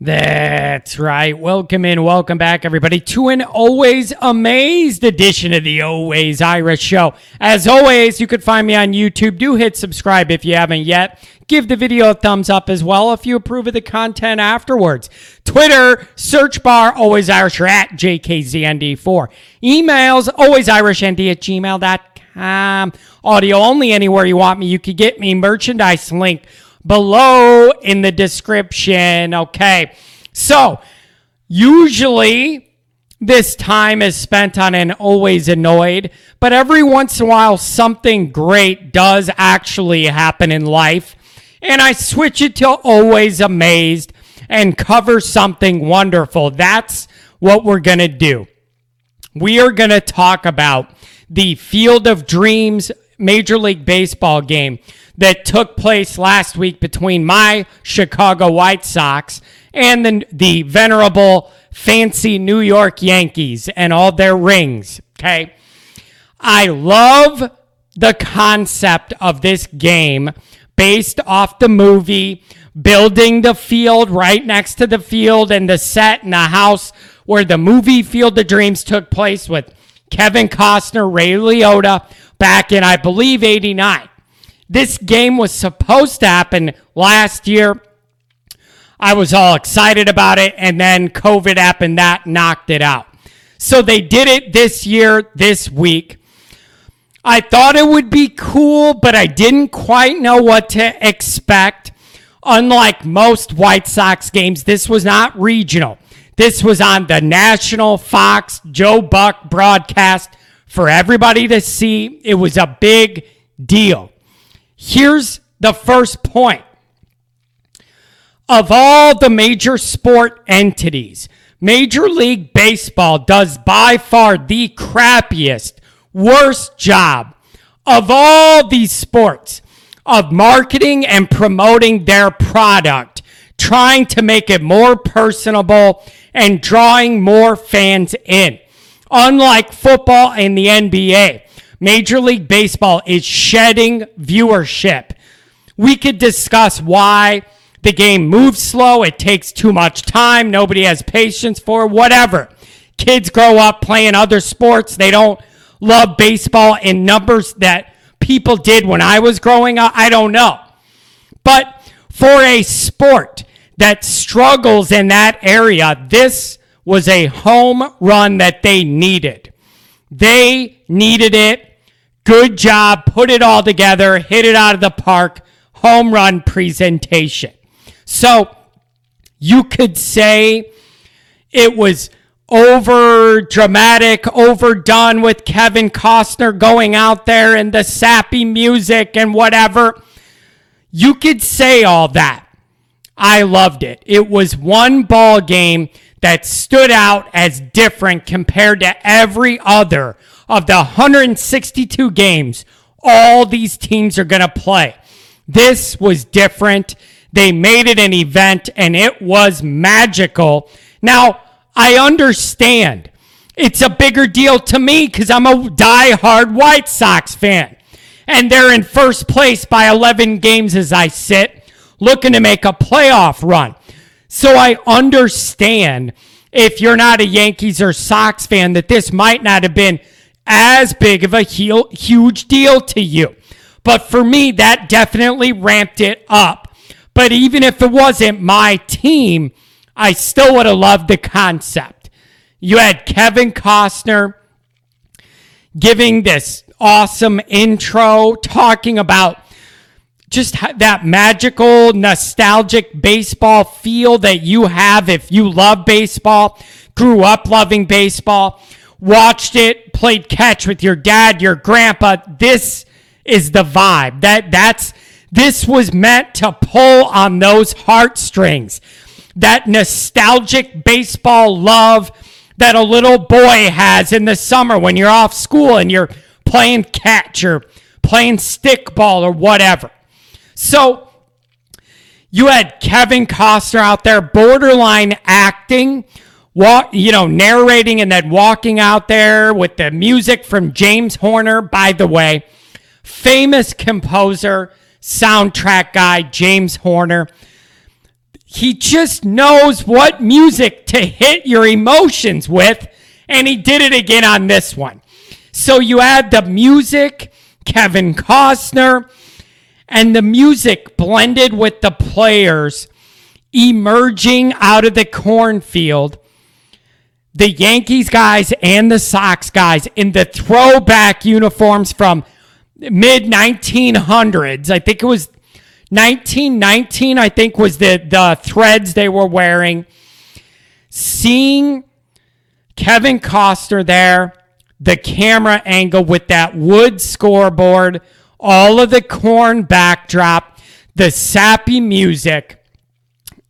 That's right. Welcome in, welcome back, everybody, to an always amazed edition of the Always Irish Show. As always, you can find me on YouTube. Do hit subscribe if you haven't yet. Give the video a thumbs up as well if you approve of the content afterwards. Twitter, search bar, always Irish or at JKZND4. Emails, alwaysIrishND at gmail.com. Audio only anywhere you want me. You can get me merchandise link below in the description. Okay. So, usually this time is spent on an always annoyed, but every once in a while something great does actually happen in life. And I switch it to always amazed and cover something wonderful. That's what we're going to do. We are going to talk about the Field of Dreams Major League Baseball game that took place last week between my Chicago White Sox and the, the venerable fancy New York Yankees and all their rings. Okay. I love the concept of this game based off the movie, building the field right next to the field and the set and the house where the movie Field of Dreams took place with Kevin Costner, Ray Liotta back in, I believe, 89. This game was supposed to happen last year. I was all excited about it, and then COVID happened, that knocked it out. So they did it this year, this week. I thought it would be cool, but I didn't quite know what to expect. Unlike most White Sox games, this was not regional. This was on the national Fox Joe Buck broadcast for everybody to see. It was a big deal. Here's the first point of all the major sport entities, Major League Baseball does by far the crappiest, worst job of all these sports of marketing and promoting their product, trying to make it more personable and drawing more fans in. Unlike football and the NBA, Major League Baseball is shedding viewership. We could discuss why the game moves slow. It takes too much time. Nobody has patience for whatever. Kids grow up playing other sports. They don't love baseball in numbers that people did when I was growing up. I don't know. But for a sport that struggles in that area, this was a home run that they needed. They needed it. Good job. Put it all together. Hit it out of the park. Home run presentation. So you could say it was over dramatic, overdone with Kevin Costner going out there and the sappy music and whatever. You could say all that. I loved it. It was one ball game that stood out as different compared to every other of the 162 games all these teams are going to play. This was different. They made it an event and it was magical. Now, I understand it's a bigger deal to me because I'm a die-hard White Sox fan. And they're in first place by 11 games as I sit, looking to make a playoff run. So I understand if you're not a Yankees or Sox fan that this might not have been as big of a huge deal to you. But for me, that definitely ramped it up but even if it wasn't my team, I still would have loved the concept. You had Kevin Costner giving this awesome intro, talking about just that magical, nostalgic baseball feel that you have if you love baseball, grew up loving baseball, watched it, played catch with your dad, your grandpa. This is the vibe. That that's this was meant to pull on those heartstrings, that nostalgic baseball love that a little boy has in the summer when you're off school and you're playing catch or playing stickball or whatever. So you had Kevin Costner out there, borderline acting, walk, you know, narrating and then walking out there with the music from James Horner, by the way, famous composer soundtrack guy, James Horner. he just knows what music to hit your emotions with, and he did it again on this one. So you add the music, Kevin Costner, and the music blended with the players emerging out of the cornfield. The Yankees guys and the Sox guys in the throwback uniforms from mid 1900s. I think it was 1919, I think, was the, the threads they were wearing. Seeing Kevin Costner there, the camera angle with that wood scoreboard, all of the corn backdrop, the sappy music,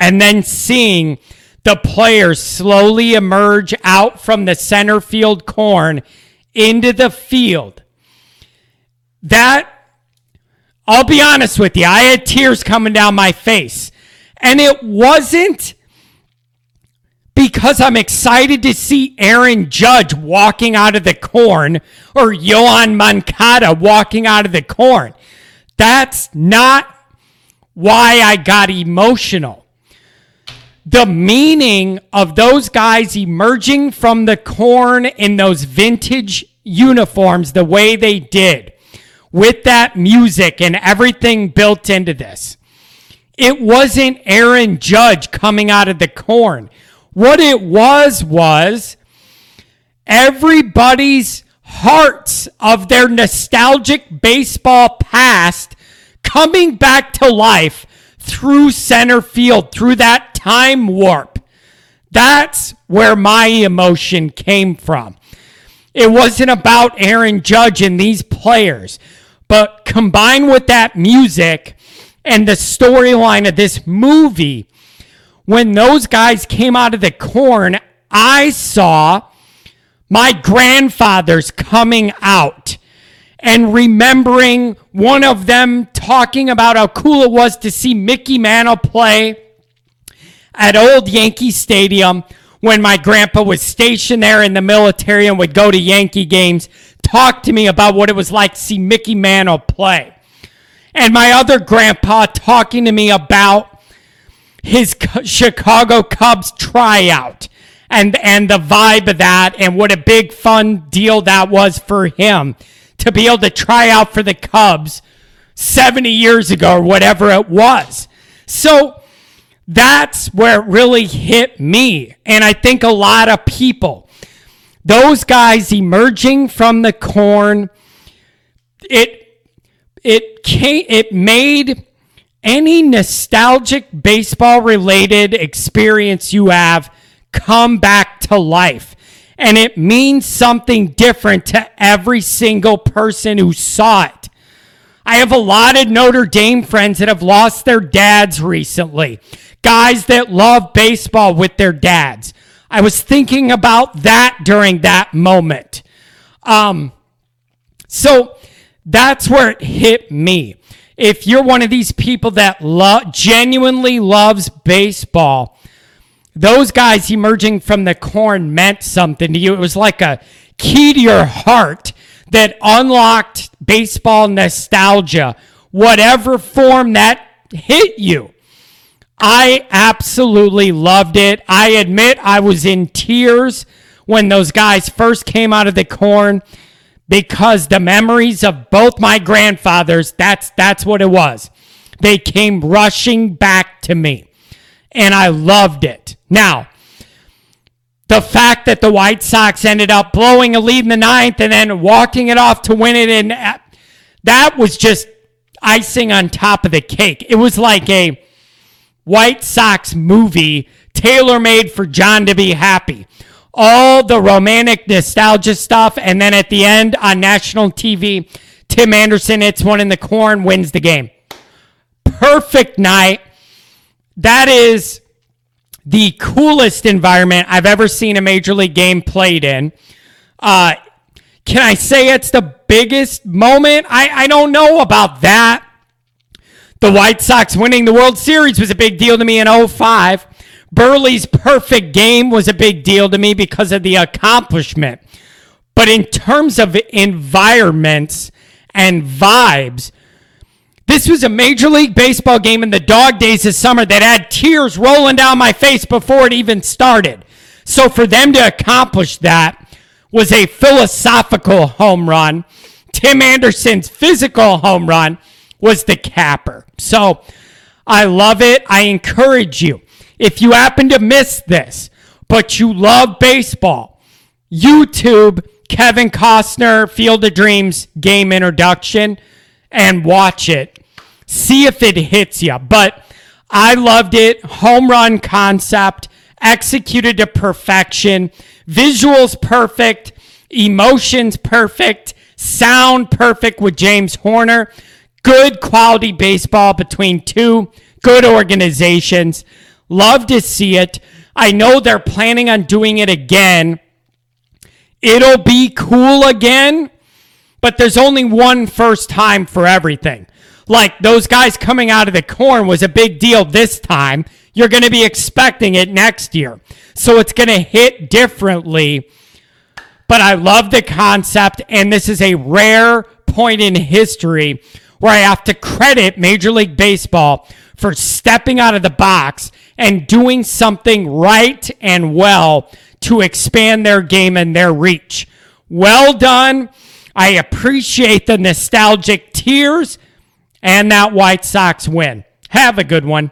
and then seeing the players slowly emerge out from the center field corn into the field. That I'll be honest with you, I had tears coming down my face. And it wasn't because I'm excited to see Aaron Judge walking out of the corn or Yoan Moncada walking out of the corn. That's not why I got emotional. The meaning of those guys emerging from the corn in those vintage uniforms the way they did with that music and everything built into this. It wasn't Aaron Judge coming out of the corn. What it was was everybody's hearts of their nostalgic baseball past coming back to life through center field, through that time warp. That's where my emotion came from. It wasn't about Aaron Judge and these players. But combined with that music and the storyline of this movie, when those guys came out of the corn, I saw my grandfathers coming out and remembering one of them talking about how cool it was to see Mickey Mantle play at Old Yankee Stadium when my grandpa was stationed there in the military and would go to Yankee games talk to me about what it was like to see Mickey Mantle play. And my other grandpa talking to me about his Chicago Cubs tryout and and the vibe of that and what a big fun deal that was for him to be able to try out for the Cubs 70 years ago or whatever it was. So that's where it really hit me and I think a lot of people those guys emerging from the corn, it it came, it made any nostalgic baseball related experience you have come back to life. And it means something different to every single person who saw it. I have a lot of Notre Dame friends that have lost their dads recently. Guys that love baseball with their dads. I was thinking about that during that moment. Um, so that's where it hit me. If you're one of these people that lo- genuinely loves baseball, those guys emerging from the corn meant something to you. It was like a key to your heart that unlocked baseball nostalgia, whatever form that hit you. I absolutely loved it. I admit I was in tears when those guys first came out of the corn because the memories of both my grandfathers, that's that's what it was. They came rushing back to me. And I loved it. Now, the fact that the White Sox ended up blowing a lead in the ninth and then walking it off to win it, in uh, that was just icing on top of the cake. It was like a White Sox movie tailor made for John to be happy. All the romantic nostalgia stuff, and then at the end on national TV, Tim Anderson hits one in the corn, wins the game. Perfect night. That is the coolest environment I've ever seen a major league game played in. Uh, can I say it's the biggest moment? I, I don't know about that. The White Sox winning the World Series was a big deal to me in 05. Buehrle's perfect game was a big deal to me because of the accomplishment. But in terms of environments and vibes, This was a Major League Baseball game in the dog days of summer that had tears rolling down my face before it even started. So for them to accomplish that was a philosophical home run. Tim Anderson's physical home run was the capper. So I love it. I encourage you. If you happen to miss this, but you love baseball, YouTube Kevin Costner Field of Dreams game introduction and watch it. See if it hits you. But I loved it. Home run concept, executed to perfection, visuals perfect, emotions perfect, sound perfect with James Horner. Good quality baseball between two good organizations. Love to see it. I know they're planning on doing it again. It'll be cool again, but there's only one first time for everything. Like those guys coming out of the corn was a big deal this time. You're going to be expecting it next year. So it's going to hit differently. But I love the concept, and this is a rare point in history where I have to credit Major League Baseball for stepping out of the box and doing something right and well to expand their game and their reach. Well done. I appreciate the nostalgic tears and that White Sox win. Have a good one.